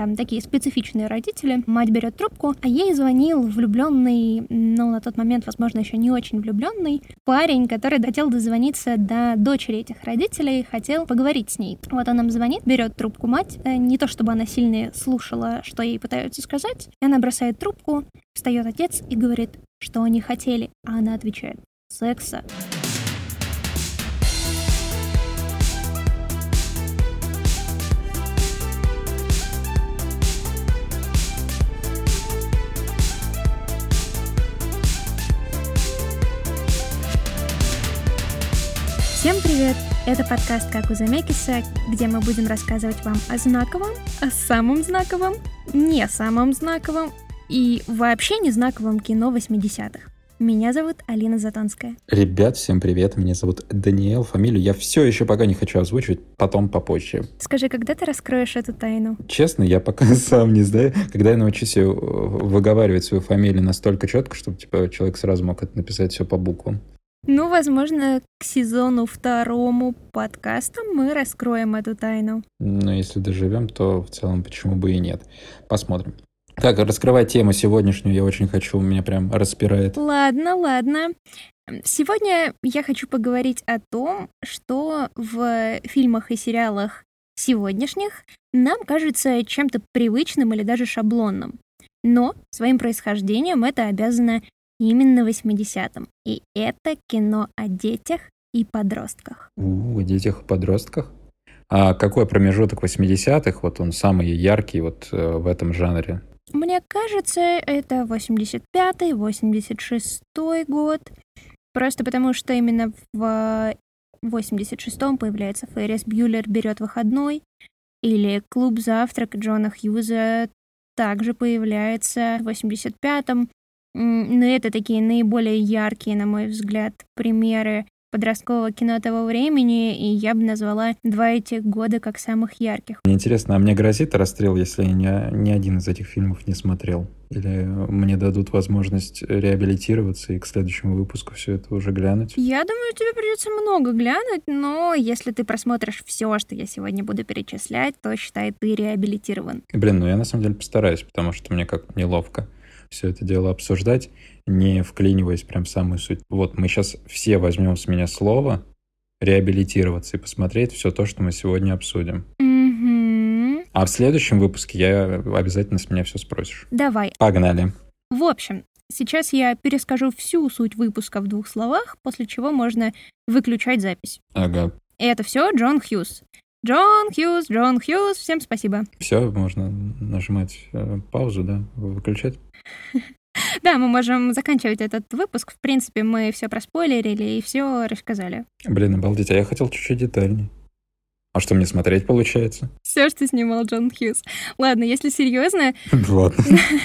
Там такие специфичные родители. Мать берет трубку, а ей звонил влюбленный, ну, на тот момент, возможно, еще не очень влюбленный парень, который хотел дозвониться до дочери этих родителей, хотел поговорить с ней. Вот он нам звонит, берет трубку мать, э, не то чтобы она сильно слушала, что ей пытаются сказать, она бросает трубку, встает отец и говорит, что они хотели, а она отвечает, секса. Это подкаст «Как у Замекиса», где мы будем рассказывать вам о знаковом, о самом знаковом, не самом знаковом и вообще не знаковом кино 80-х. Меня зовут Алина Затонская. Ребят, всем привет, меня зовут Даниэл, фамилию я все еще пока не хочу озвучивать, потом попозже. Скажи, когда ты раскроешь эту тайну? Честно, я пока сам не знаю, когда я научусь выговаривать свою фамилию настолько четко, чтобы типа человек сразу мог это написать все по буквам. Ну, возможно, к сезону второму подкаста мы раскроем эту тайну. Но если доживем, то в целом почему бы и нет. Посмотрим. Так, раскрывать тему сегодняшнюю я очень хочу, у меня прям распирает. Ладно, ладно. Сегодня я хочу поговорить о том, что в фильмах и сериалах сегодняшних нам кажется чем-то привычным или даже шаблонным. Но своим происхождением это обязано именно 80-м. И это кино о детях и подростках. У, о детях и подростках? А какой промежуток 80-х, вот он самый яркий вот э, в этом жанре? Мне кажется, это 85-й, 86-й год. Просто потому, что именно в 86-м появляется Феррис Бьюлер берет выходной, или клуб «Завтрак» Джона Хьюза также появляется в 85-м. Но это такие наиболее яркие, на мой взгляд, примеры подросткового кино того времени, и я бы назвала два этих года как самых ярких. Мне интересно, а мне грозит расстрел, если я ни, ни один из этих фильмов не смотрел? Или мне дадут возможность реабилитироваться и к следующему выпуску все это уже глянуть? Я думаю, тебе придется много глянуть, но если ты просмотришь все, что я сегодня буду перечислять, то считай, ты реабилитирован. Блин, ну я на самом деле постараюсь, потому что мне как неловко все это дело обсуждать, не вклиниваясь прям в самую суть. Вот мы сейчас все возьмем с меня слово реабилитироваться и посмотреть все то, что мы сегодня обсудим. Угу. А в следующем выпуске я обязательно с меня все спросишь. Давай. Погнали. В общем, сейчас я перескажу всю суть выпуска в двух словах, после чего можно выключать запись. Ага. И это все Джон Хьюз. Джон Хьюз, Джон Хьюз, всем спасибо. Все, можно нажимать э, паузу, да, выключать. Да, мы можем заканчивать этот выпуск. В принципе, мы все проспойлерили и все рассказали. Блин, обалдеть, а я хотел чуть-чуть детальнее. А что мне смотреть получается? Все, что снимал Джон Хьюз. Ладно, если серьезно, Ладно.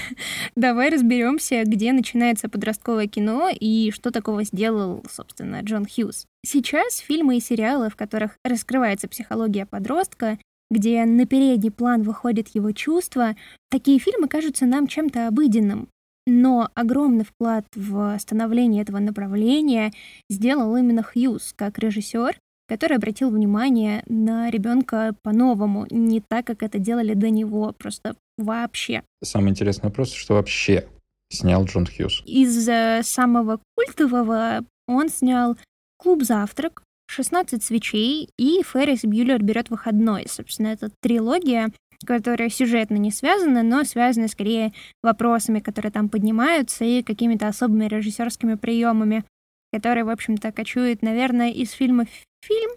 давай разберемся, где начинается подростковое кино и что такого сделал, собственно, Джон Хьюз. Сейчас фильмы и сериалы, в которых раскрывается психология подростка, где на передний план выходят его чувства, такие фильмы кажутся нам чем-то обыденным. Но огромный вклад в становление этого направления сделал именно Хьюз как режиссер, который обратил внимание на ребенка по-новому, не так, как это делали до него, просто вообще. Самый интересный вопрос, что вообще снял Джон Хьюз? Из э, самого культового он снял «Клуб завтрак», 16 свечей и Феррис Бьюлер берет выходной. Собственно, это трилогия, которая сюжетно не связана, но связана скорее вопросами, которые там поднимаются, и какими-то особыми режиссерскими приемами, которые, в общем-то, кочуют, наверное, из фильма в фильм.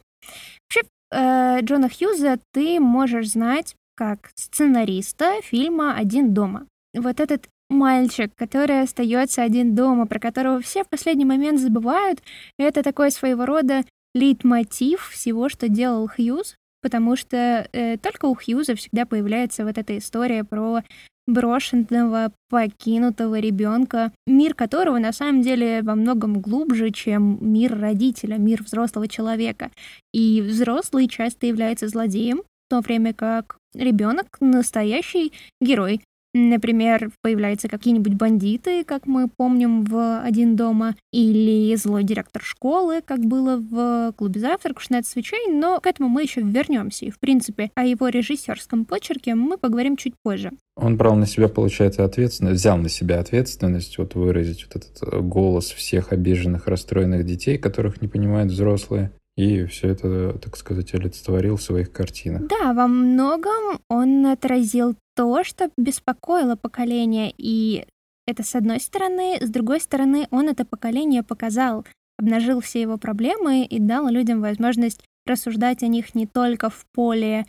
Вообще, э, Джона Хьюза ты можешь знать как сценариста фильма «Один дома». Вот этот мальчик, который остается один дома, про которого все в последний момент забывают, это такой своего рода лейтмотив всего, что делал Хьюз, потому что э, только у Хьюза всегда появляется вот эта история про брошенного, покинутого ребенка, мир которого на самом деле во многом глубже, чем мир родителя, мир взрослого человека. И взрослый часто является злодеем, в то время как ребенок настоящий герой, Например, появляются какие-нибудь бандиты, как мы помним в «Один дома», или злой директор школы, как было в «Клубе завтрак», «16 свечей», но к этому мы еще вернемся. И, в принципе, о его режиссерском почерке мы поговорим чуть позже. Он брал на себя, получается, ответственность, взял на себя ответственность вот выразить вот этот э, голос всех обиженных, расстроенных детей, которых не понимают взрослые. И все это, так сказать, олицетворил в своих картинах. Да, во многом он отразил то, что беспокоило поколение. И это с одной стороны. С другой стороны, он это поколение показал, обнажил все его проблемы и дал людям возможность рассуждать о них не только в поле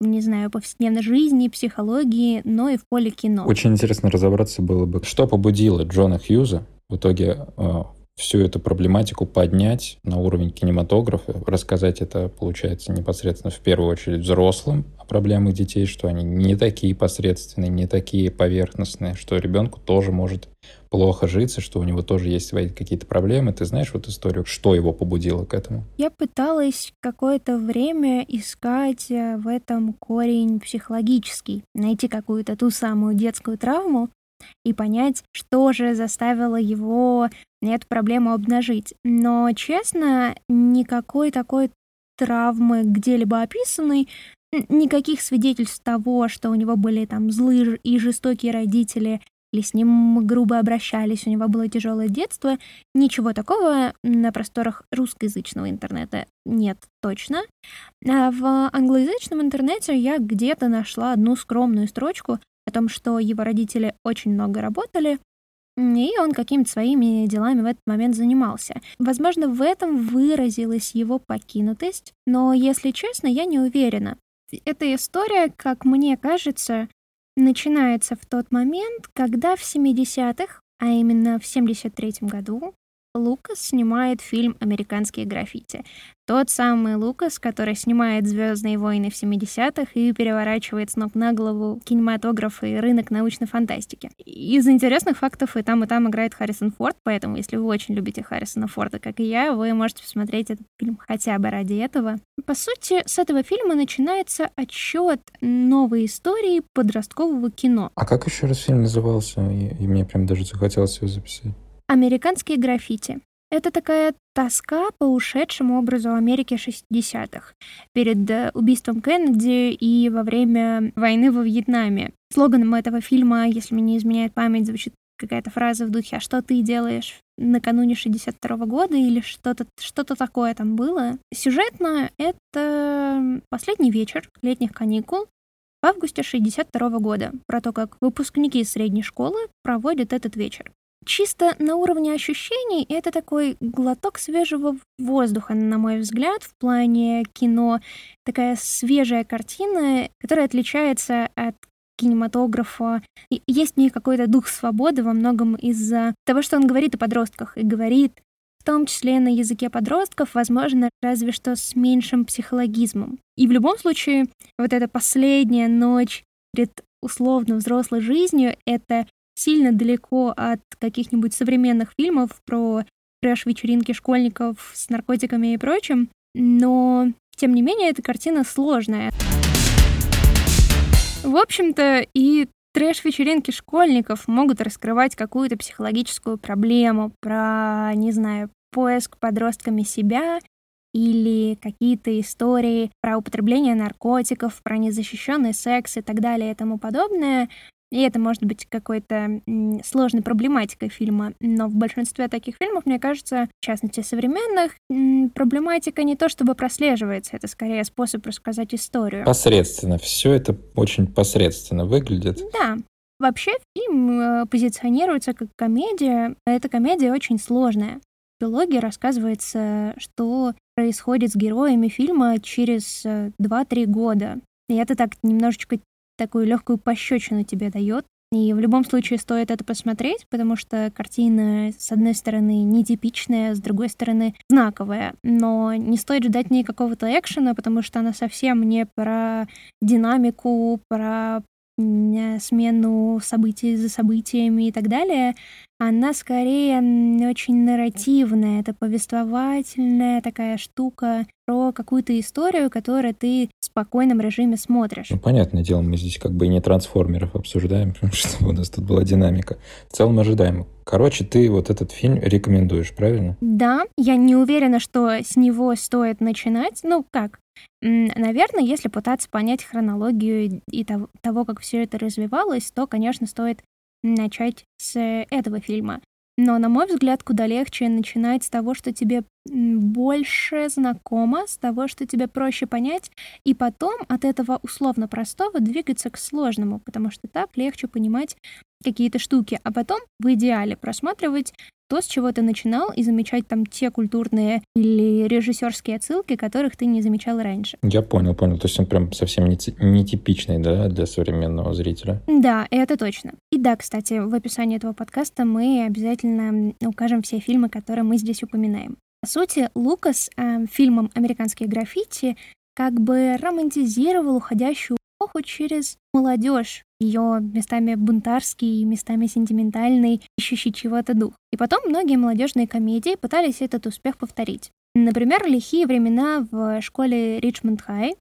не знаю, повседневной жизни, психологии, но и в поле кино. Очень интересно разобраться было бы, что побудило Джона Хьюза в итоге э, всю эту проблематику поднять на уровень кинематографа, рассказать это, получается, непосредственно в первую очередь взрослым о проблемах детей, что они не такие посредственные, не такие поверхностные, что ребенку тоже может плохо житься, что у него тоже есть свои какие-то проблемы. Ты знаешь вот историю, что его побудило к этому? Я пыталась какое-то время искать э, в этом корень психологический, найти какую-то ту самую детскую травму, и понять, что же заставило его эту проблему обнажить. Но, честно, никакой такой травмы где-либо описанной, никаких свидетельств того, что у него были там злые и жестокие родители, или с ним грубо обращались, у него было тяжелое детство. Ничего такого на просторах русскоязычного интернета нет точно. А в англоязычном интернете я где-то нашла одну скромную строчку о том, что его родители очень много работали, и он какими-то своими делами в этот момент занимался. Возможно, в этом выразилась его покинутость, но, если честно, я не уверена. Эта история, как мне кажется, начинается в тот момент, когда в 70-х, а именно в 73 году, Лукас снимает фильм «Американские граффити». Тот самый Лукас, который снимает «Звездные войны» в 70-х и переворачивает с ног на голову кинематограф и рынок научной фантастики. Из интересных фактов и там, и там играет Харрисон Форд, поэтому если вы очень любите Харрисона Форда, как и я, вы можете посмотреть этот фильм хотя бы ради этого. По сути, с этого фильма начинается отчет новой истории подросткового кино. А как еще раз фильм назывался? И, и мне прям даже захотелось его записать. Американские граффити. Это такая тоска по ушедшему образу Америки 60-х перед э, убийством Кеннеди и во время войны во Вьетнаме. Слоганом этого фильма, если мне не изменяет память, звучит какая-то фраза в духе «А что ты делаешь накануне 62 -го года?» или что-то что такое там было. Сюжетно это последний вечер летних каникул в августе 62 -го года, про то, как выпускники средней школы проводят этот вечер. Чисто на уровне ощущений это такой глоток свежего воздуха, на мой взгляд, в плане кино. Такая свежая картина, которая отличается от кинематографа. И есть в ней какой-то дух свободы во многом из-за того, что он говорит о подростках и говорит в том числе на языке подростков, возможно, разве что с меньшим психологизмом. И в любом случае, вот эта последняя ночь перед условно взрослой жизнью — это сильно далеко от каких-нибудь современных фильмов про трэш-вечеринки школьников с наркотиками и прочим, но, тем не менее, эта картина сложная. В общем-то, и трэш-вечеринки школьников могут раскрывать какую-то психологическую проблему про, не знаю, поиск подростками себя или какие-то истории про употребление наркотиков, про незащищенный секс и так далее и тому подобное, и это может быть какой-то сложной проблематикой фильма. Но в большинстве таких фильмов, мне кажется, в частности современных, проблематика не то чтобы прослеживается, это скорее способ рассказать историю. Посредственно. Все это очень посредственно выглядит. Да. Вообще фильм э, позиционируется как комедия. Эта комедия очень сложная. В эпилоге рассказывается, что происходит с героями фильма через 2-3 э, года. И это так немножечко такую легкую пощечину тебе дает. И в любом случае стоит это посмотреть, потому что картина, с одной стороны, нетипичная, с другой стороны, знаковая. Но не стоит ждать ней какого-то экшена, потому что она совсем не про динамику, про смену событий за событиями и так далее, она скорее очень нарративная, это повествовательная такая штука про какую-то историю, которую ты в спокойном режиме смотришь. Ну, понятное дело, мы здесь как бы и не трансформеров обсуждаем, чтобы у нас тут была динамика. В целом ожидаемо. Короче, ты вот этот фильм рекомендуешь, правильно? Да, я не уверена, что с него стоит начинать. Ну, как? Наверное, если пытаться понять хронологию и того, как все это развивалось, то, конечно, стоит начать с этого фильма. Но, на мой взгляд, куда легче начинать с того, что тебе больше знакомо, с того, что тебе проще понять, и потом от этого условно простого двигаться к сложному, потому что так легче понимать какие-то штуки, а потом в идеале просматривать то, с чего ты начинал, и замечать там те культурные или режиссерские отсылки, которых ты не замечал раньше. Я понял, понял. То есть он прям совсем нетипичный, да, для современного зрителя? Да, это точно. И да, кстати, в описании этого подкаста мы обязательно укажем все фильмы, которые мы здесь упоминаем. По сути, Лукас э, фильмом «Американские граффити» как бы романтизировал уходящую эпоху через молодежь, ее местами бунтарский, местами сентиментальный, ищущий чего-то дух. И потом многие молодежные комедии пытались этот успех повторить. Например, «Лихие времена» в школе Ричмонд Хай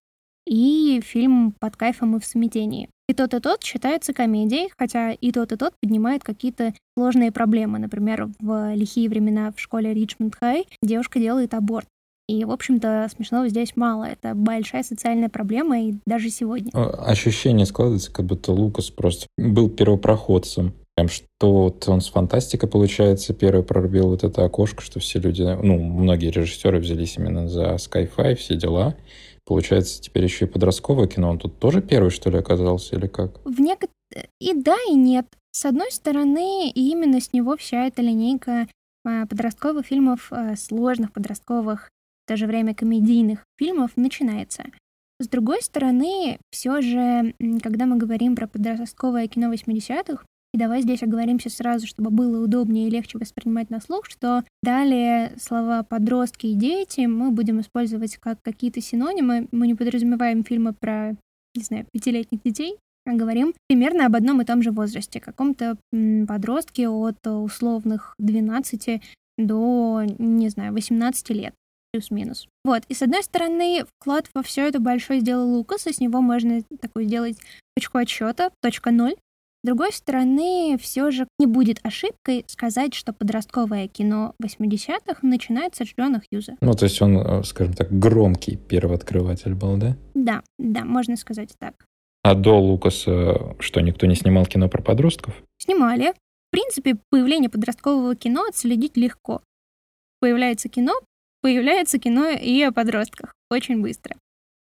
и фильм «Под кайфом и в смятении». И тот, и тот считается комедией, хотя и тот, и тот поднимает какие-то сложные проблемы. Например, в лихие времена в школе Ричмонд Хай девушка делает аборт. И, в общем-то, смешного здесь мало. Это большая социальная проблема, и даже сегодня. Ощущение складывается, как будто Лукас просто был первопроходцем. Прям что вот он с фантастикой, получается, первый прорубил вот это окошко, что все люди, ну, многие режиссеры взялись именно за Sky-Fi, все дела. Получается, теперь еще и подростковое кино. Он тут тоже первый, что ли, оказался, или как? В некот... И да, и нет. С одной стороны, именно с него вся эта линейка а, подростковых фильмов, а, сложных подростковых, то же время комедийных фильмов начинается. С другой стороны, все же, когда мы говорим про подростковое кино 80-х, и давай здесь оговоримся сразу, чтобы было удобнее и легче воспринимать на слух, что далее слова «подростки» и «дети» мы будем использовать как какие-то синонимы. Мы не подразумеваем фильмы про, не знаю, пятилетних детей, а говорим примерно об одном и том же возрасте, каком-то подростке от условных 12 до, не знаю, 18 лет плюс-минус. Вот, и с одной стороны, вклад во все это большой сделал Лукас, и с него можно такой сделать точку отсчета, точка ноль, с другой стороны, все же не будет ошибкой сказать, что подростковое кино 80-х начинается с Джона Хьюза. Ну, то есть он, э, скажем так, громкий первооткрыватель был, да? Да, да, можно сказать так. А до Лукаса что, никто не снимал кино про подростков? Снимали. В принципе, появление подросткового кино отследить легко. Появляется кино, появляется кино и о подростках. Очень быстро.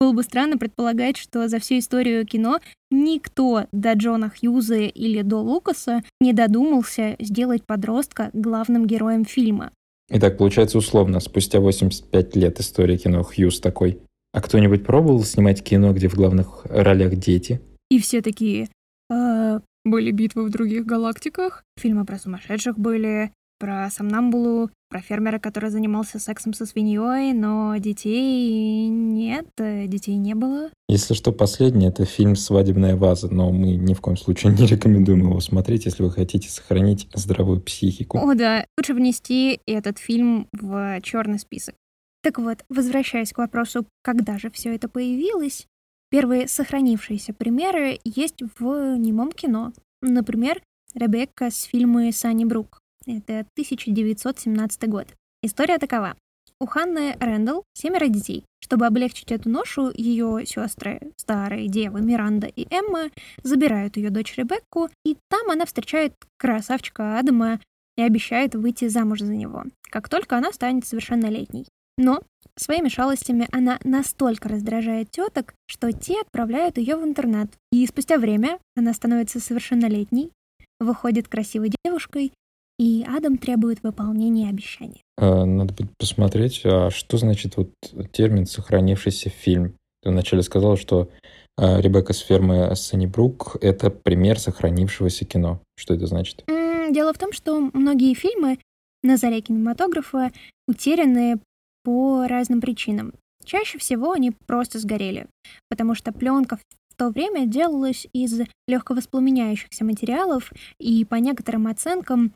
Было бы странно предполагать, что за всю историю кино никто до Джона Хьюза или до Лукаса не додумался сделать подростка главным героем фильма. Итак, получается условно, спустя 85 лет истории кино Хьюз такой. А кто-нибудь пробовал снимать кино, где в главных ролях дети? И все такие, «А, были битвы в других галактиках, фильмы про сумасшедших были, про Самнамбулу, про фермера, который занимался сексом со свиньей, но детей нет, детей не было. Если что, последний — это фильм «Свадебная ваза», но мы ни в коем случае не рекомендуем его смотреть, если вы хотите сохранить здоровую психику. О, да, лучше внести этот фильм в черный список. Так вот, возвращаясь к вопросу, когда же все это появилось, первые сохранившиеся примеры есть в немом кино. Например, Ребекка с фильма «Санни Брук». Это 1917 год. История такова. У Ханны Рэндалл семеро детей. Чтобы облегчить эту ношу, ее сестры, старые девы Миранда и Эмма, забирают ее дочь Ребекку, и там она встречает красавчика Адама и обещает выйти замуж за него, как только она станет совершеннолетней. Но своими шалостями она настолько раздражает теток, что те отправляют ее в интернат. И спустя время она становится совершеннолетней, выходит красивой девушкой и Адам требует выполнения обещания. А, надо будет посмотреть, а что значит вот термин «сохранившийся фильм». Ты вначале сказал, что а, Ребекка с фермы Саннибрук — это пример сохранившегося кино. Что это значит? Дело в том, что многие фильмы на заре кинематографа утеряны по разным причинам. Чаще всего они просто сгорели, потому что пленка то время делалось из легковоспламеняющихся материалов, и по некоторым оценкам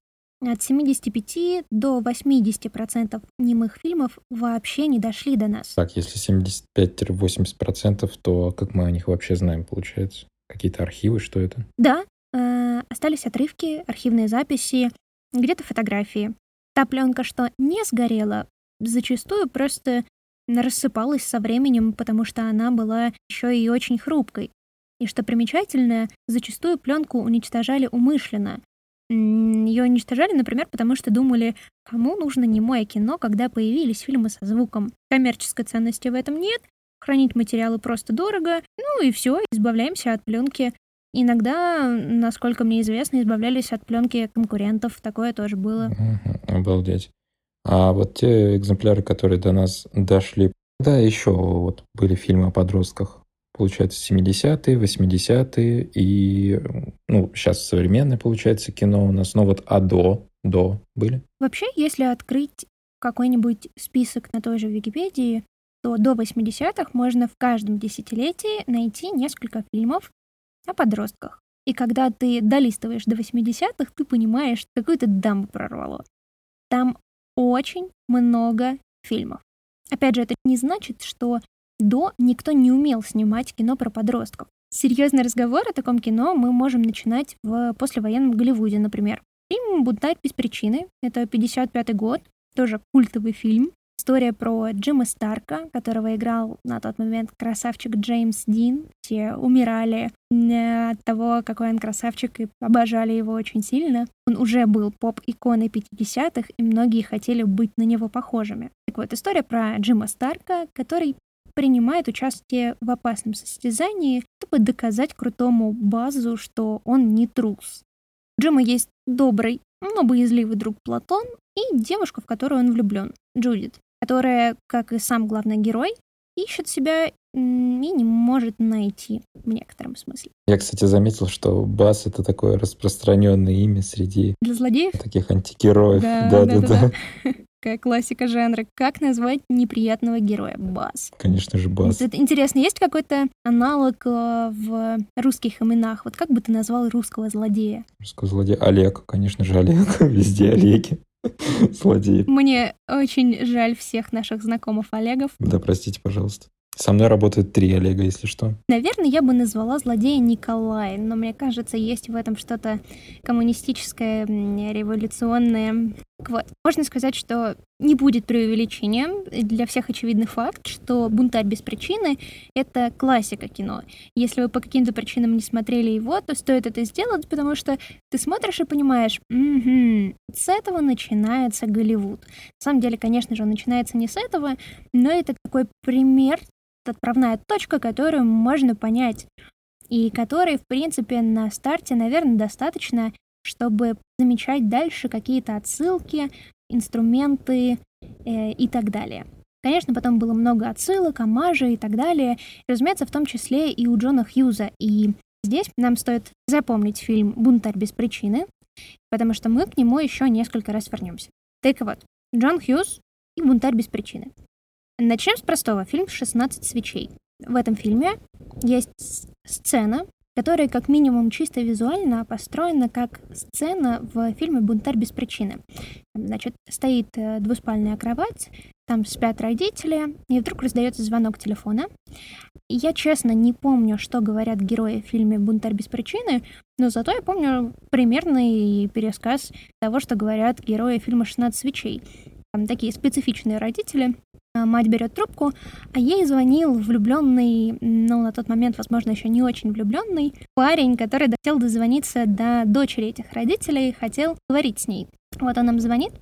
от 75 до 80% немых фильмов вообще не дошли до нас. Так, если 75-80%, то как мы о них вообще знаем, получается? Какие-то архивы, что это? Да, э, остались отрывки, архивные записи, где-то фотографии. Та пленка, что не сгорела, зачастую просто рассыпалась со временем, потому что она была еще и очень хрупкой. И что примечательно, зачастую пленку уничтожали умышленно. Ее уничтожали, например, потому что думали, кому нужно немое кино, когда появились фильмы со звуком. Коммерческой ценности в этом нет, хранить материалы просто дорого, ну и все, избавляемся от пленки. Иногда, насколько мне известно, избавлялись от пленки конкурентов. Такое тоже было. Обалдеть. А вот те экземпляры, которые до нас дошли, да, еще вот были фильмы о подростках, получается, 70-е, 80-е и, ну, сейчас современное, получается, кино у нас, но вот а до, до были? Вообще, если открыть какой-нибудь список на той же Википедии, то до 80-х можно в каждом десятилетии найти несколько фильмов о подростках. И когда ты долистываешь до 80-х, ты понимаешь, какую-то дамбу прорвало. Там очень много фильмов. Опять же, это не значит, что до никто не умел снимать кино про подростков. Серьезный разговор о таком кино мы можем начинать в послевоенном Голливуде, например. Фильм «Бунтарь без причины» — это 55 год, тоже культовый фильм. История про Джима Старка, которого играл на тот момент красавчик Джеймс Дин. Все умирали э, от того, какой он красавчик, и обожали его очень сильно. Он уже был поп-иконой 50-х, и многие хотели быть на него похожими. Так вот, история про Джима Старка, который принимает участие в опасном состязании, чтобы доказать крутому Базу, что он не трус. У Джима есть добрый, но боязливый друг Платон и девушка, в которую он влюблен, Джудит которая, как и сам главный герой, ищет себя и не может найти в некотором смысле. Я, кстати, заметил, что Бас — это такое распространенное имя среди Для злодеев? таких антигероев. Да, да, да. да, да. Какая классика жанра. Как назвать неприятного героя? Бас. Конечно же, Бас. Это интересно, есть какой-то аналог э, в русских именах? Вот как бы ты назвал русского злодея? Русского злодея? Олег, конечно же, Олег. Везде Олеги. Злодеи. Мне очень жаль всех наших знакомых Олегов. Да, простите, пожалуйста. Со мной работают три Олега, если что. Наверное, я бы назвала злодея Николай, но мне кажется, есть в этом что-то коммунистическое, революционное. Вот. Можно сказать, что не будет преувеличением для всех очевидный факт, что «Бунтарь без причины» — это классика кино. Если вы по каким-то причинам не смотрели его, то стоит это сделать, потому что ты смотришь и понимаешь, угу, с этого начинается Голливуд. На самом деле, конечно же, он начинается не с этого, но это такой пример отправная точка, которую можно понять, и которой, в принципе, на старте, наверное, достаточно, чтобы замечать дальше какие-то отсылки, инструменты э, и так далее. Конечно, потом было много отсылок, омажей и так далее, разумеется, в том числе и у Джона Хьюза. И здесь нам стоит запомнить фильм «Бунтарь без причины», потому что мы к нему еще несколько раз вернемся. Так вот, Джон Хьюз и «Бунтарь без причины». Начнем с простого. Фильм «16 свечей». В этом фильме есть сцена, которая как минимум чисто визуально построена как сцена в фильме «Бунтарь без причины». Значит, стоит э, двуспальная кровать, там спят родители, и вдруг раздается звонок телефона. Я, честно, не помню, что говорят герои в фильме «Бунтарь без причины», но зато я помню примерный пересказ того, что говорят герои фильма «16 свечей». Там такие специфичные родители, мать берет трубку, а ей звонил влюбленный, ну, на тот момент, возможно, еще не очень влюбленный парень, который хотел дозвониться до дочери этих родителей, хотел говорить с ней. Вот он нам звонит,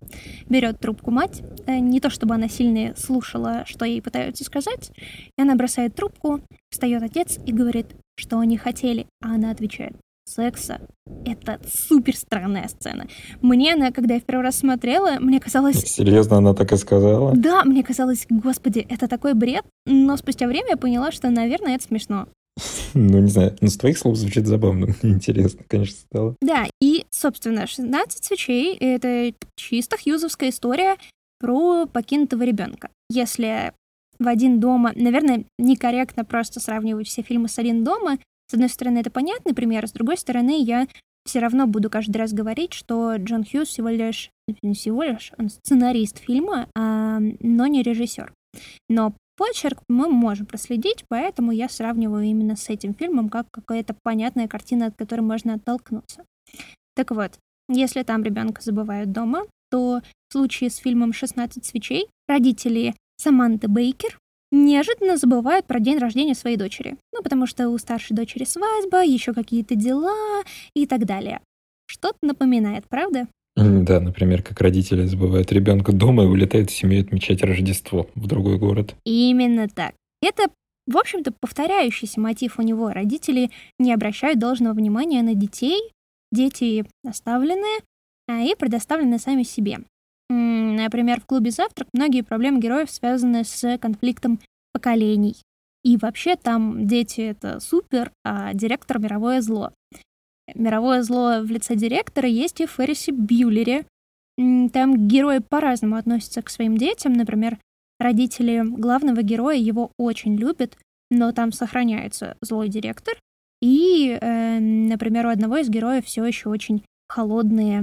берет трубку мать, э, не то чтобы она сильно слушала, что ей пытаются сказать, и она бросает трубку, встает отец и говорит, что они хотели, а она отвечает, секса. Это супер странная сцена. Мне она, когда я в первый раз смотрела, мне казалось... Серьезно, она так и сказала? Да, мне казалось, господи, это такой бред. Но спустя время я поняла, что, наверное, это смешно. Ну, не знаю, но с твоих слов звучит забавно. Мне интересно, конечно, стало. Да, и, собственно, 16 свечей — это чисто хьюзовская история про покинутого ребенка. Если в один дома. Наверное, некорректно просто сравнивать все фильмы с один дома, С одной стороны, это понятный пример, с другой стороны, я все равно буду каждый раз говорить, что Джон Хьюз всего лишь, не всего лишь, он сценарист фильма, а, но не режиссер. Но почерк мы можем проследить, поэтому я сравниваю именно с этим фильмом как какая-то понятная картина, от которой можно оттолкнуться. Так вот, если там ребенка забывают дома, то в случае с фильмом «16 свечей» родители Саманты Бейкер неожиданно забывают про день рождения своей дочери. Ну, потому что у старшей дочери свадьба, еще какие-то дела и так далее. Что-то напоминает, правда? Да, например, как родители забывают ребенка дома и улетают с семьей отмечать Рождество в другой город. Именно так. Это, в общем-то, повторяющийся мотив у него. Родители не обращают должного внимания на детей, дети оставлены а и предоставлены сами себе. Например, в клубе «Завтрак» многие проблемы героев связаны с конфликтом поколений. И вообще там дети — это супер, а директор — мировое зло. Мировое зло в лице директора есть и в Феррисе Бьюлере. Там герои по-разному относятся к своим детям. Например, родители главного героя его очень любят, но там сохраняется злой директор. И, э, например, у одного из героев все еще очень холодные,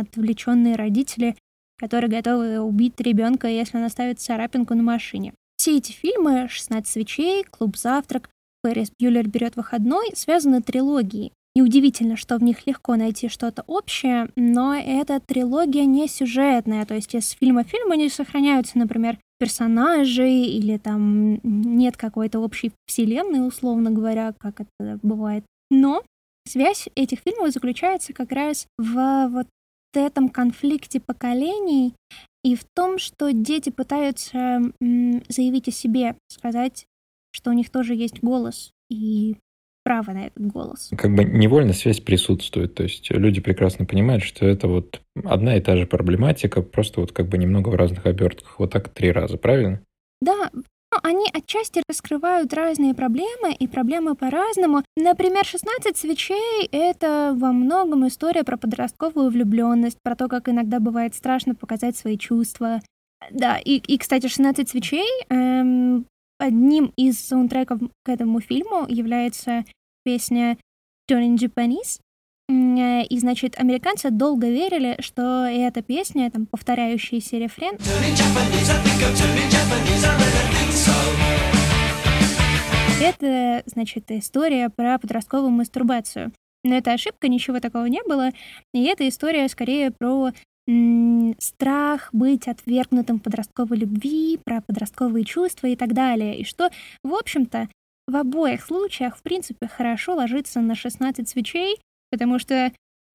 отвлеченные родители, которые готовы убить ребенка, если он оставит царапинку на машине. Все эти фильмы «16 свечей», «Клуб завтрак», «Феррис Бьюлер берет выходной» связаны трилогией. Неудивительно, что в них легко найти что-то общее, но эта трилогия не сюжетная, то есть из фильма в фильм они сохраняются, например, персонажи или там нет какой-то общей вселенной, условно говоря, как это бывает. Но Связь этих фильмов заключается как раз в вот этом конфликте поколений и в том, что дети пытаются заявить о себе, сказать, что у них тоже есть голос и право на этот голос. Как бы невольно связь присутствует, то есть люди прекрасно понимают, что это вот одна и та же проблематика, просто вот как бы немного в разных обертках, вот так три раза, правильно? Да, они отчасти раскрывают разные проблемы, и проблемы по-разному. Например, «16 свечей» — это во многом история про подростковую влюбленность, про то, как иногда бывает страшно показать свои чувства. Да, и, и кстати, «16 свечей» эм, одним из саундтреков к этому фильму является песня «Turning Japanese», и, значит, американцы долго верили, что эта песня, там, повторяющийся рефрен... Это, значит, история про подростковую мастурбацию. Но это ошибка, ничего такого не было. И это история скорее про страх быть отвергнутым подростковой любви, про подростковые чувства и так далее. И что, в общем-то, в обоих случаях, в принципе, хорошо ложится на 16 свечей, потому что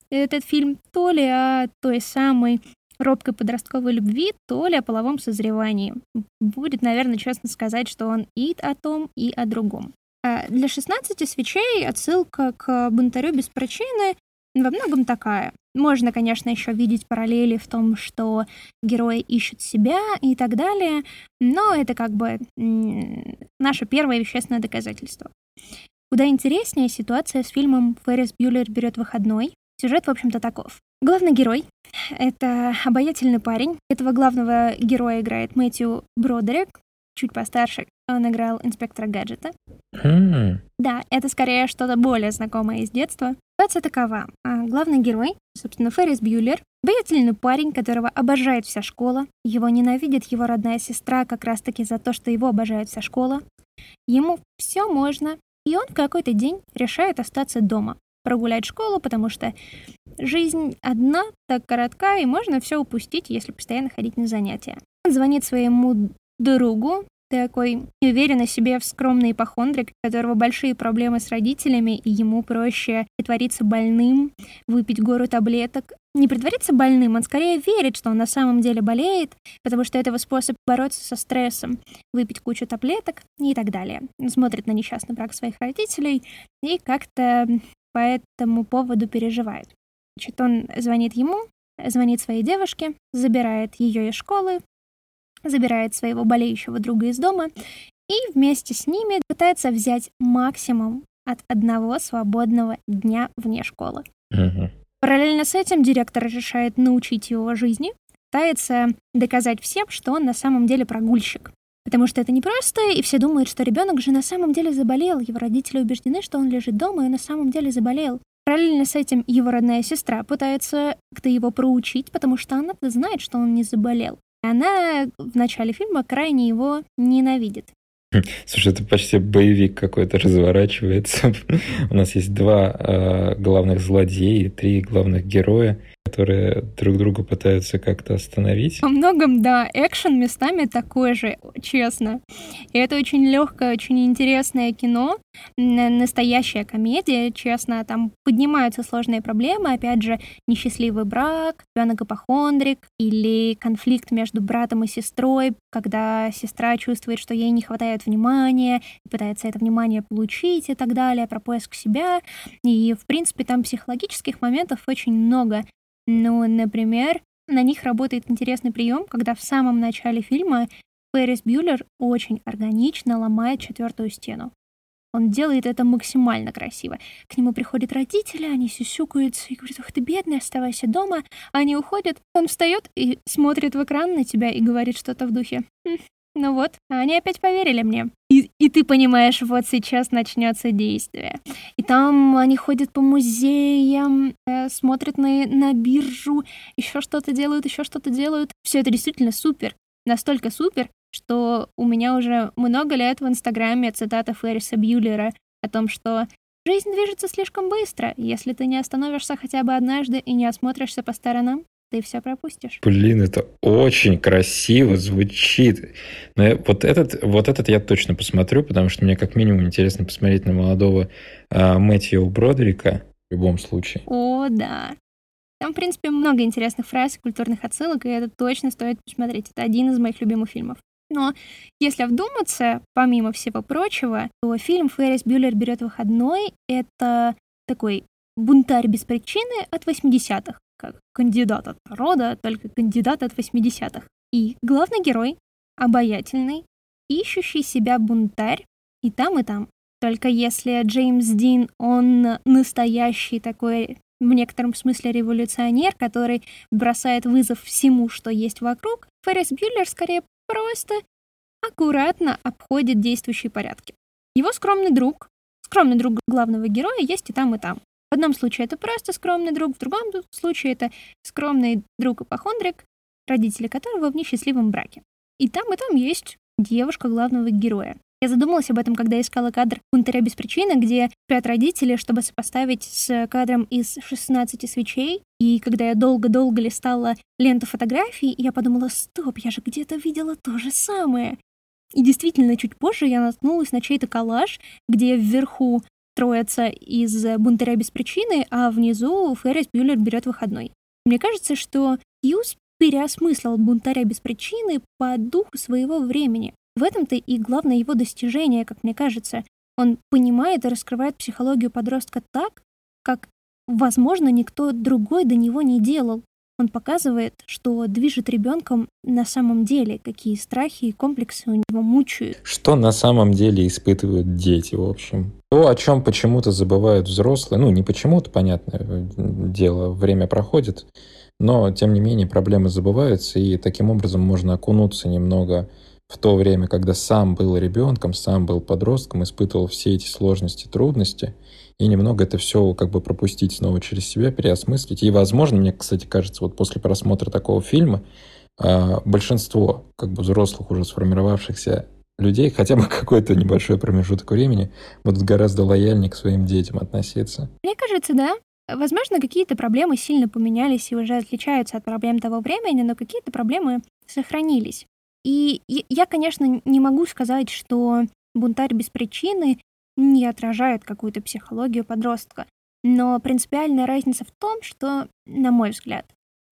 этот фильм то ли о той самой робкой подростковой любви, то ли о половом созревании. Будет, наверное, честно сказать, что он и о том, и о другом. А для 16 свечей отсылка к бунтарю без причины во многом такая. Можно, конечно, еще видеть параллели в том, что герои ищут себя и так далее, но это как бы наше первое вещественное доказательство. Куда интереснее ситуация с фильмом «Феррис Бьюлер берет выходной». Сюжет, в общем-то, таков. Главный герой — это обаятельный парень. Этого главного героя играет Мэтью Бродерик, чуть постарше. Он играл инспектора гаджета. Mm. Да, это скорее что-то более знакомое из детства. Ситуация такова. А главный герой, собственно, Феррис Бьюлер, обаятельный парень, которого обожает вся школа. Его ненавидит его родная сестра как раз-таки за то, что его обожает вся школа. Ему все можно, и он какой-то день решает остаться дома, прогулять школу, потому что жизнь одна, так коротка, и можно все упустить, если постоянно ходить на занятия. Он звонит своему другу, такой неуверенный себе в скромный ипохондрик, у которого большие проблемы с родителями, и ему проще притвориться больным, выпить гору таблеток. Не притвориться больным, он скорее верит, что он на самом деле болеет, потому что это его способ бороться со стрессом, выпить кучу таблеток и так далее. Он смотрит на несчастный брак своих родителей и как-то по этому поводу переживает. Значит, он звонит ему, звонит своей девушке, забирает ее из школы, забирает своего болеющего друга из дома и вместе с ними пытается взять максимум от одного свободного дня вне школы. Угу. Параллельно с этим директор решает научить его жизни, пытается доказать всем, что он на самом деле прогульщик. Потому что это непросто, и все думают, что ребенок же на самом деле заболел. Его родители убеждены, что он лежит дома и на самом деле заболел. Параллельно с этим его родная сестра пытается как-то его проучить, потому что она-то знает, что он не заболел. Она в начале фильма крайне его ненавидит. Слушай, это почти боевик какой-то разворачивается. У нас есть два э, главных злодея и три главных героя которые друг друга пытаются как-то остановить. Во многом, да, экшен местами такой же, честно. И это очень легкое, очень интересное кино, настоящая комедия, честно. Там поднимаются сложные проблемы, опять же, несчастливый брак, ребенок апохондрик или конфликт между братом и сестрой, когда сестра чувствует, что ей не хватает внимания, пытается это внимание получить и так далее, про поиск себя. И, в принципе, там психологических моментов очень много. Ну, например, на них работает интересный прием, когда в самом начале фильма Феррис Бьюлер очень органично ломает четвертую стену. Он делает это максимально красиво. К нему приходят родители, они сюсюкаются и говорят, ах ты бедный, оставайся дома. Они уходят, он встает и смотрит в экран на тебя и говорит что-то в духе. «Хм, ну вот, они опять поверили мне. И, ты понимаешь, вот сейчас начнется действие. И там они ходят по музеям, э, смотрят на, на биржу, еще что-то делают, еще что-то делают. Все это действительно супер. Настолько супер, что у меня уже много лет в Инстаграме цитата Ферриса Бьюлера о том, что Жизнь движется слишком быстро. Если ты не остановишься хотя бы однажды и не осмотришься по сторонам, ты все пропустишь. Блин, это очень красиво звучит. Но вот, этот, вот этот я точно посмотрю, потому что мне как минимум интересно посмотреть на молодого э, Мэтью Бродрика в любом случае. О, да. Там, в принципе, много интересных фраз, культурных отсылок, и это точно стоит посмотреть. Это один из моих любимых фильмов. Но если вдуматься, помимо всего прочего, то фильм «Феррис Бюллер берет выходной» — это такой бунтарь без причины от 80-х как кандидат от народа, только кандидат от 80-х. И главный герой — обаятельный, ищущий себя бунтарь и там, и там. Только если Джеймс Дин, он настоящий такой в некотором смысле революционер, который бросает вызов всему, что есть вокруг, Феррис Бьюллер скорее просто аккуратно обходит действующие порядки. Его скромный друг, скромный друг главного героя есть и там, и там. В одном случае это просто скромный друг, в другом случае это скромный друг-апохондрик, родители которого в несчастливом браке. И там, и там есть девушка главного героя. Я задумалась об этом, когда искала кадр «Бунтаря без причины», где спят родители, чтобы сопоставить с кадром из «16 свечей». И когда я долго-долго листала ленту фотографий, я подумала, стоп, я же где-то видела то же самое. И действительно, чуть позже я наткнулась на чей-то коллаж, где вверху троица из «Бунтаря без причины», а внизу Феррис Бьюлер берет выходной. Мне кажется, что Хьюз переосмыслил «Бунтаря без причины» по духу своего времени. В этом-то и главное его достижение, как мне кажется. Он понимает и раскрывает психологию подростка так, как, возможно, никто другой до него не делал. Он показывает, что движет ребенком на самом деле, какие страхи и комплексы у него мучают. Что на самом деле испытывают дети, в общем. То, о чем почему-то забывают взрослые, ну, не почему-то, понятное дело, время проходит, но, тем не менее, проблемы забываются, и таким образом можно окунуться немного в то время, когда сам был ребенком, сам был подростком, испытывал все эти сложности, трудности – и немного это все как бы пропустить снова через себя, переосмыслить. И, возможно, мне, кстати, кажется, вот после просмотра такого фильма а, большинство как бы взрослых уже сформировавшихся людей, хотя бы какой-то небольшой промежуток времени, будут гораздо лояльнее к своим детям относиться. Мне кажется, да. Возможно, какие-то проблемы сильно поменялись и уже отличаются от проблем того времени, но какие-то проблемы сохранились. И я, конечно, не могу сказать, что бунтарь без причины не отражает какую-то психологию подростка. Но принципиальная разница в том, что, на мой взгляд,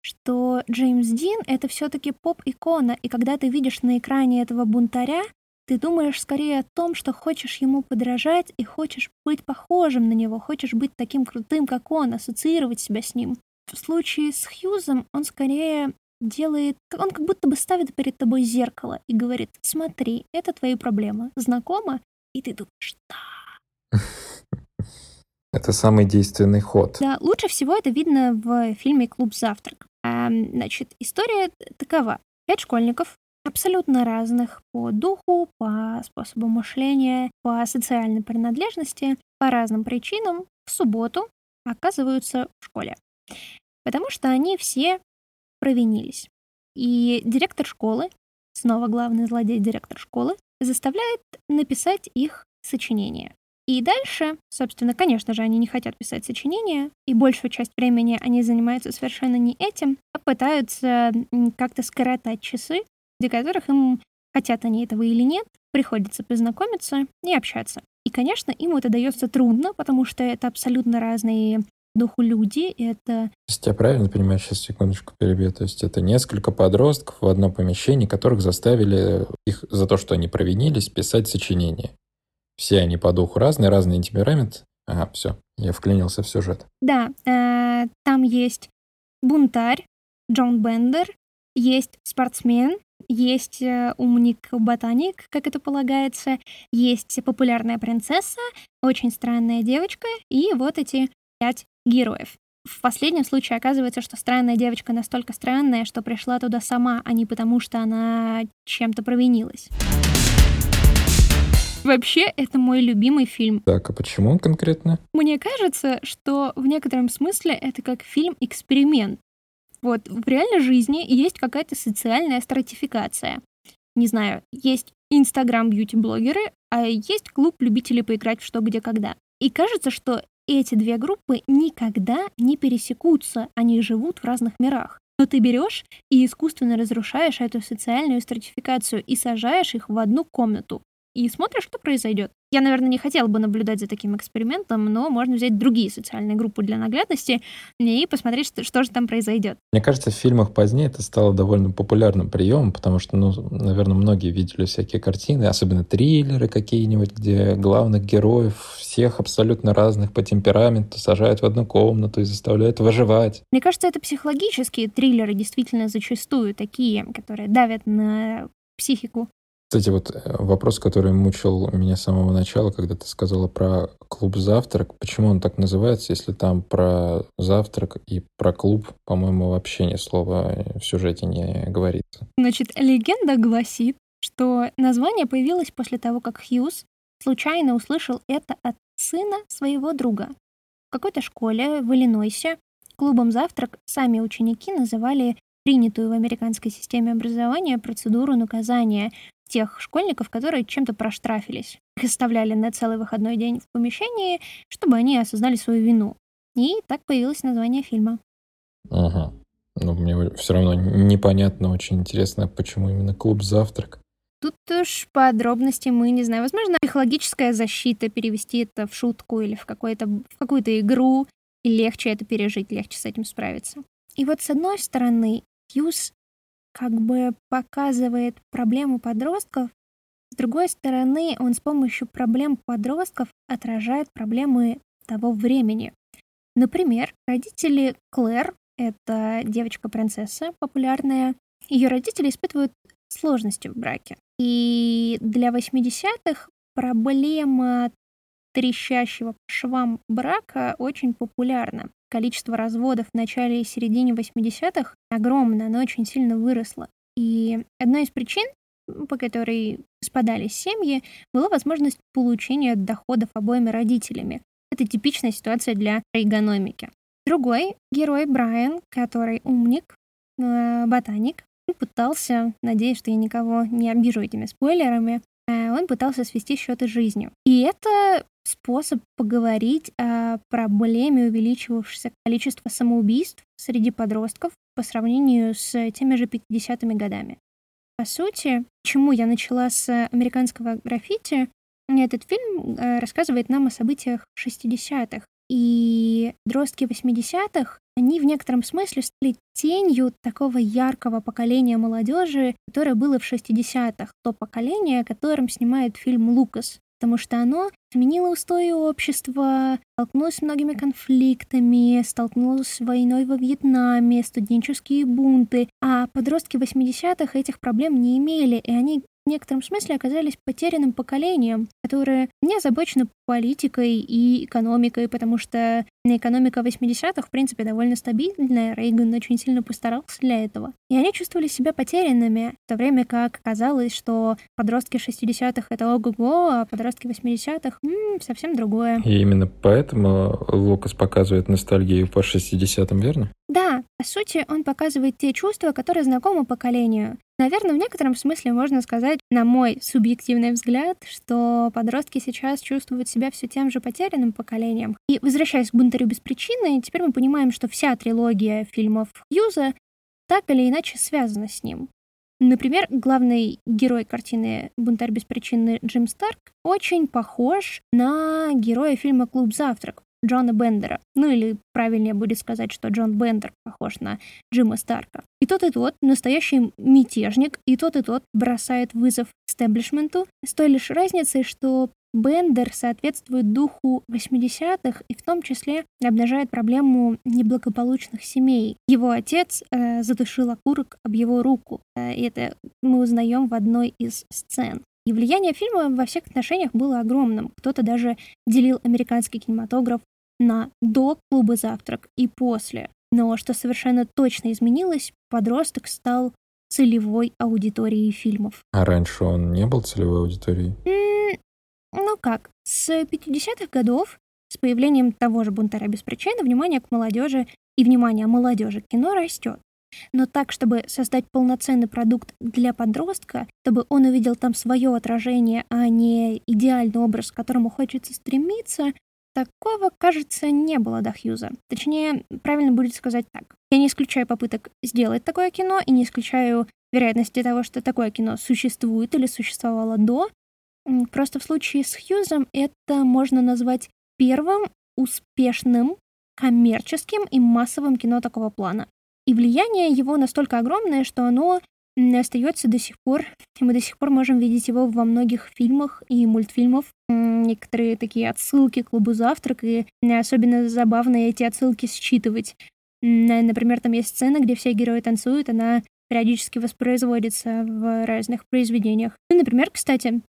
что Джеймс Дин — это все таки поп-икона, и когда ты видишь на экране этого бунтаря, ты думаешь скорее о том, что хочешь ему подражать и хочешь быть похожим на него, хочешь быть таким крутым, как он, ассоциировать себя с ним. В случае с Хьюзом он скорее делает... Он как будто бы ставит перед тобой зеркало и говорит, смотри, это твои проблемы. Знакомо? И ты думаешь, да. Это самый действенный ход. Да, лучше всего это видно в фильме «Клуб завтрак». А, значит, история такова. Пять школьников абсолютно разных по духу, по способу мышления, по социальной принадлежности, по разным причинам в субботу оказываются в школе. Потому что они все провинились. И директор школы, снова главный злодей директор школы, заставляет написать их сочинение. И дальше, собственно, конечно же, они не хотят писать сочинения, и большую часть времени они занимаются совершенно не этим, а пытаются как-то скоротать часы, для которых им, хотят они этого или нет, приходится познакомиться и общаться. И, конечно, им это дается трудно, потому что это абсолютно разные духу люди, это... То есть я правильно понимаю, сейчас секундочку перебью, то есть это несколько подростков в одном помещении, которых заставили их за то, что они провинились, писать сочинение. Все они по духу разные, разный темперамент. Ага, все, я вклинился в сюжет. Да, э, там есть бунтарь Джон Бендер, есть спортсмен, есть э, умник-ботаник, как это полагается, есть популярная принцесса, очень странная девочка, и вот эти пять героев. В последнем случае оказывается, что странная девочка настолько странная, что пришла туда сама, а не потому, что она чем-то провинилась. Вообще, это мой любимый фильм. Так, а почему конкретно? Мне кажется, что в некотором смысле это как фильм-эксперимент. Вот в реальной жизни есть какая-то социальная стратификация. Не знаю, есть Инстаграм-бьюти-блогеры, а есть клуб любителей поиграть в что, где, когда. И кажется, что эти две группы никогда не пересекутся, они живут в разных мирах. Но ты берешь и искусственно разрушаешь эту социальную стратификацию и сажаешь их в одну комнату и смотришь, что произойдет. Я, наверное, не хотела бы наблюдать за таким экспериментом, но можно взять другие социальные группы для наглядности и посмотреть, что, что же там произойдет. Мне кажется, в фильмах позднее это стало довольно популярным приемом, потому что, ну, наверное, многие видели всякие картины, особенно триллеры какие-нибудь, где главных героев всех абсолютно разных по темпераменту сажают в одну комнату и заставляют выживать. Мне кажется, это психологические триллеры действительно зачастую такие, которые давят на психику кстати, вот э, вопрос, который мучил меня с самого начала, когда ты сказала про клуб «Завтрак». Почему он так называется, если там про завтрак и про клуб, по-моему, вообще ни слова в сюжете не говорится? Значит, легенда гласит, что название появилось после того, как Хьюз случайно услышал это от сына своего друга. В какой-то школе в Иллинойсе клубом «Завтрак» сами ученики называли принятую в американской системе образования процедуру наказания тех школьников, которые чем-то проштрафились. Их оставляли на целый выходной день в помещении, чтобы они осознали свою вину. И так появилось название фильма. Ага. Ну, мне все равно непонятно, очень интересно, почему именно клуб «Завтрак». Тут уж подробности мы не знаем. Возможно, психологическая защита, перевести это в шутку или в, какую-то, в какую-то игру, и легче это пережить, легче с этим справиться. И вот с одной стороны, Хьюз как бы показывает проблему подростков, с другой стороны, он с помощью проблем подростков отражает проблемы того времени. Например, родители Клэр, это девочка-принцесса популярная, ее родители испытывают сложности в браке. И для 80-х проблема трещащего по швам брака очень популярна. Количество разводов в начале и середине 80-х огромное, оно очень сильно выросло. И одной из причин, по которой спадались семьи, была возможность получения доходов обоими родителями. Это типичная ситуация для экономики. Другой герой Брайан, который умник, э, ботаник, пытался, надеюсь, что я никого не обижу этими спойлерами, э, он пытался свести счеты с жизнью. И это способ поговорить о проблеме увеличивавшегося количества самоубийств среди подростков по сравнению с теми же 50-ми годами. По сути, чему я начала с американского граффити, этот фильм э, рассказывает нам о событиях 60-х. И дростки 80-х, они в некотором смысле стали тенью такого яркого поколения молодежи, которое было в 60-х. То поколение, о котором снимает фильм «Лукас» потому что оно сменило устои общества, столкнулось с многими конфликтами, столкнулось с войной во Вьетнаме, студенческие бунты, а подростки 80-х этих проблем не имели, и они в некотором смысле оказались потерянным поколением, которое не озабочено политикой и экономикой, потому что экономика 80-х, в принципе, довольно стабильная, Рейган очень сильно постарался для этого. И они чувствовали себя потерянными, в то время как казалось, что подростки 60-х — это ого-го, а подростки 80-х — совсем другое. И именно поэтому Лукас показывает ностальгию по 60-м, верно? Да, по сути, он показывает те чувства, которые знакомы поколению. Наверное, в некотором смысле можно сказать, на мой субъективный взгляд, что подростки сейчас чувствуют себя все тем же потерянным поколением. И возвращаясь к «Бунтарю без причины», теперь мы понимаем, что вся трилогия фильмов Хьюза так или иначе связана с ним. Например, главный герой картины «Бунтарь без причины» Джим Старк очень похож на героя фильма «Клуб завтрак», Джона Бендера. Ну или правильнее будет сказать, что Джон Бендер похож на Джима Старка. И тот, и тот настоящий мятежник, и тот, и тот бросает вызов стеблишменту, с той лишь разницей, что Бендер соответствует духу 80-х и в том числе обнажает проблему неблагополучных семей. Его отец э, затушил окурок об его руку. Э, это мы узнаем в одной из сцен. И влияние фильма во всех отношениях было огромным. Кто-то даже делил американский кинематограф на до клуба «Завтрак» и после. Но что совершенно точно изменилось, подросток стал целевой аудиторией фильмов. А раньше он не был целевой аудиторией? Ну как, с 50-х годов, с появлением того же «Бунтаря без причины», внимание к молодежи и внимание молодежи к кино растет. Но так, чтобы создать полноценный продукт для подростка, чтобы он увидел там свое отражение, а не идеальный образ, к которому хочется стремиться, Такого, кажется, не было до Хьюза. Точнее, правильно будет сказать так. Я не исключаю попыток сделать такое кино и не исключаю вероятности того, что такое кино существует или существовало до. Просто в случае с Хьюзом это можно назвать первым успешным коммерческим и массовым кино такого плана. И влияние его настолько огромное, что оно остается до сих пор. Мы до сих пор можем видеть его во многих фильмах и мультфильмах. Некоторые такие отсылки к клубу завтрак, и особенно забавно эти отсылки считывать. Например, там есть сцена, где все герои танцуют, она периодически воспроизводится в разных произведениях. Ну, например, кстати,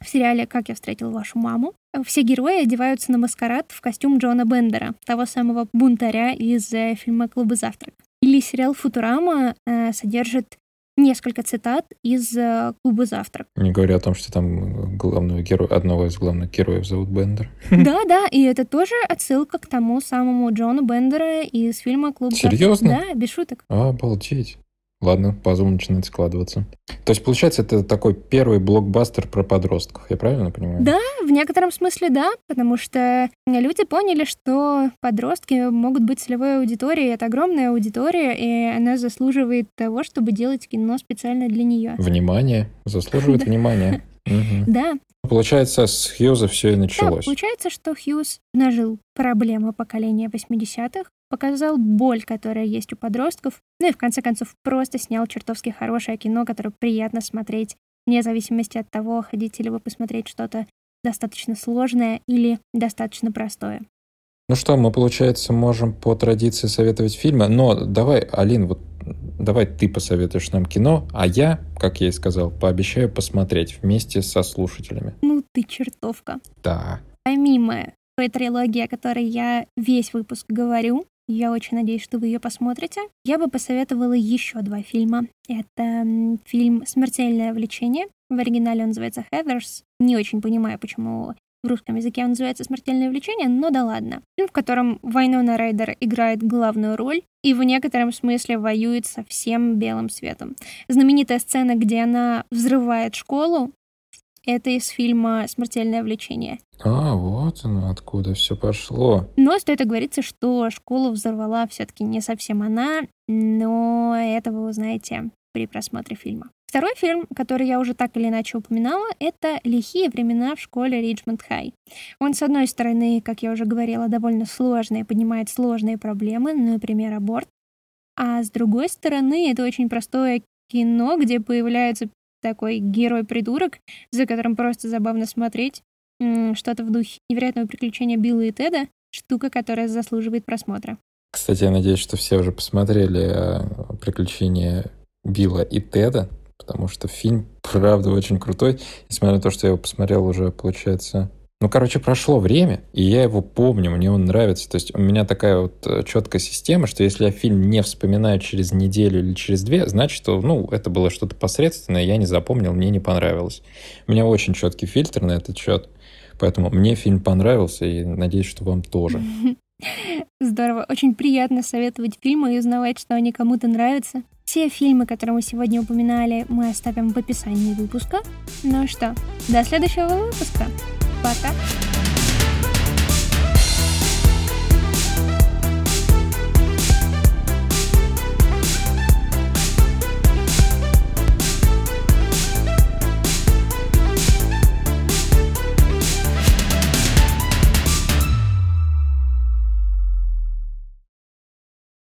в сериале «Как я встретил вашу маму» все герои одеваются на маскарад в костюм Джона Бендера, того самого бунтаря из э, фильма «Клубы завтрак». Или сериал «Футурама» э, содержит несколько цитат из э, клуба «Завтрак». Не говоря о том, что там главного героя, одного из главных героев зовут Бендер. Да, да, и это тоже отсылка к тому самому Джону Бендера из фильма «Клуб Серьезно? Завтрак». Да, без шуток. Обалдеть. Ладно, пазл начинает складываться. То есть, получается, это такой первый блокбастер про подростков, я правильно понимаю? Да, в некотором смысле да, потому что люди поняли, что подростки могут быть целевой аудиторией, это огромная аудитория, и она заслуживает того, чтобы делать кино специально для нее. Внимание, заслуживает внимания. Да. Получается, с Хьюза все и началось. Да, получается, что Хьюз нажил проблемы поколения 80-х, показал боль, которая есть у подростков, ну и в конце концов просто снял чертовски хорошее кино, которое приятно смотреть, вне зависимости от того, хотите ли вы посмотреть что-то достаточно сложное или достаточно простое. Ну что, мы, получается, можем по традиции советовать фильмы, но давай, Алин, вот давай ты посоветуешь нам кино, а я, как я и сказал, пообещаю посмотреть вместе со слушателями. Ну ты чертовка. Да. Помимо той трилогии, о которой я весь выпуск говорю, я очень надеюсь, что вы ее посмотрите. Я бы посоветовала еще два фильма. Это фильм «Смертельное влечение». В оригинале он называется «Heathers». Не очень понимаю, почему в русском языке он называется «Смертельное влечение», но да ладно. Фильм, в котором Вайнона Райдер играет главную роль и в некотором смысле воюет со всем белым светом. Знаменитая сцена, где она взрывает школу, это из фильма «Смертельное влечение». А, вот оно откуда все пошло. Но стоит оговориться, что школу взорвала все-таки не совсем она, но это вы узнаете при просмотре фильма. Второй фильм, который я уже так или иначе упоминала, это «Лихие времена в школе Риджмонд Хай». Он, с одной стороны, как я уже говорила, довольно сложный, поднимает сложные проблемы, например, аборт, а с другой стороны, это очень простое кино, где появляются такой герой-придурок, за которым просто забавно смотреть. Что-то в духе невероятного приключения Билла и Теда. Штука, которая заслуживает просмотра. Кстати, я надеюсь, что все уже посмотрели э, приключения Билла и Теда. потому что фильм, правда, очень крутой. Несмотря на то, что я его посмотрел уже, получается, ну, короче, прошло время, и я его помню, мне он нравится. То есть у меня такая вот э, четкая система, что если я фильм не вспоминаю через неделю или через две, значит, что, ну, это было что-то посредственное, я не запомнил, мне не понравилось. У меня очень четкий фильтр на этот счет, поэтому мне фильм понравился, и надеюсь, что вам тоже. Здорово. Очень приятно советовать фильмы и узнавать, что они кому-то нравятся. Все фильмы, которые мы сегодня упоминали, мы оставим в описании выпуска. Ну что, до следующего выпуска. Пока!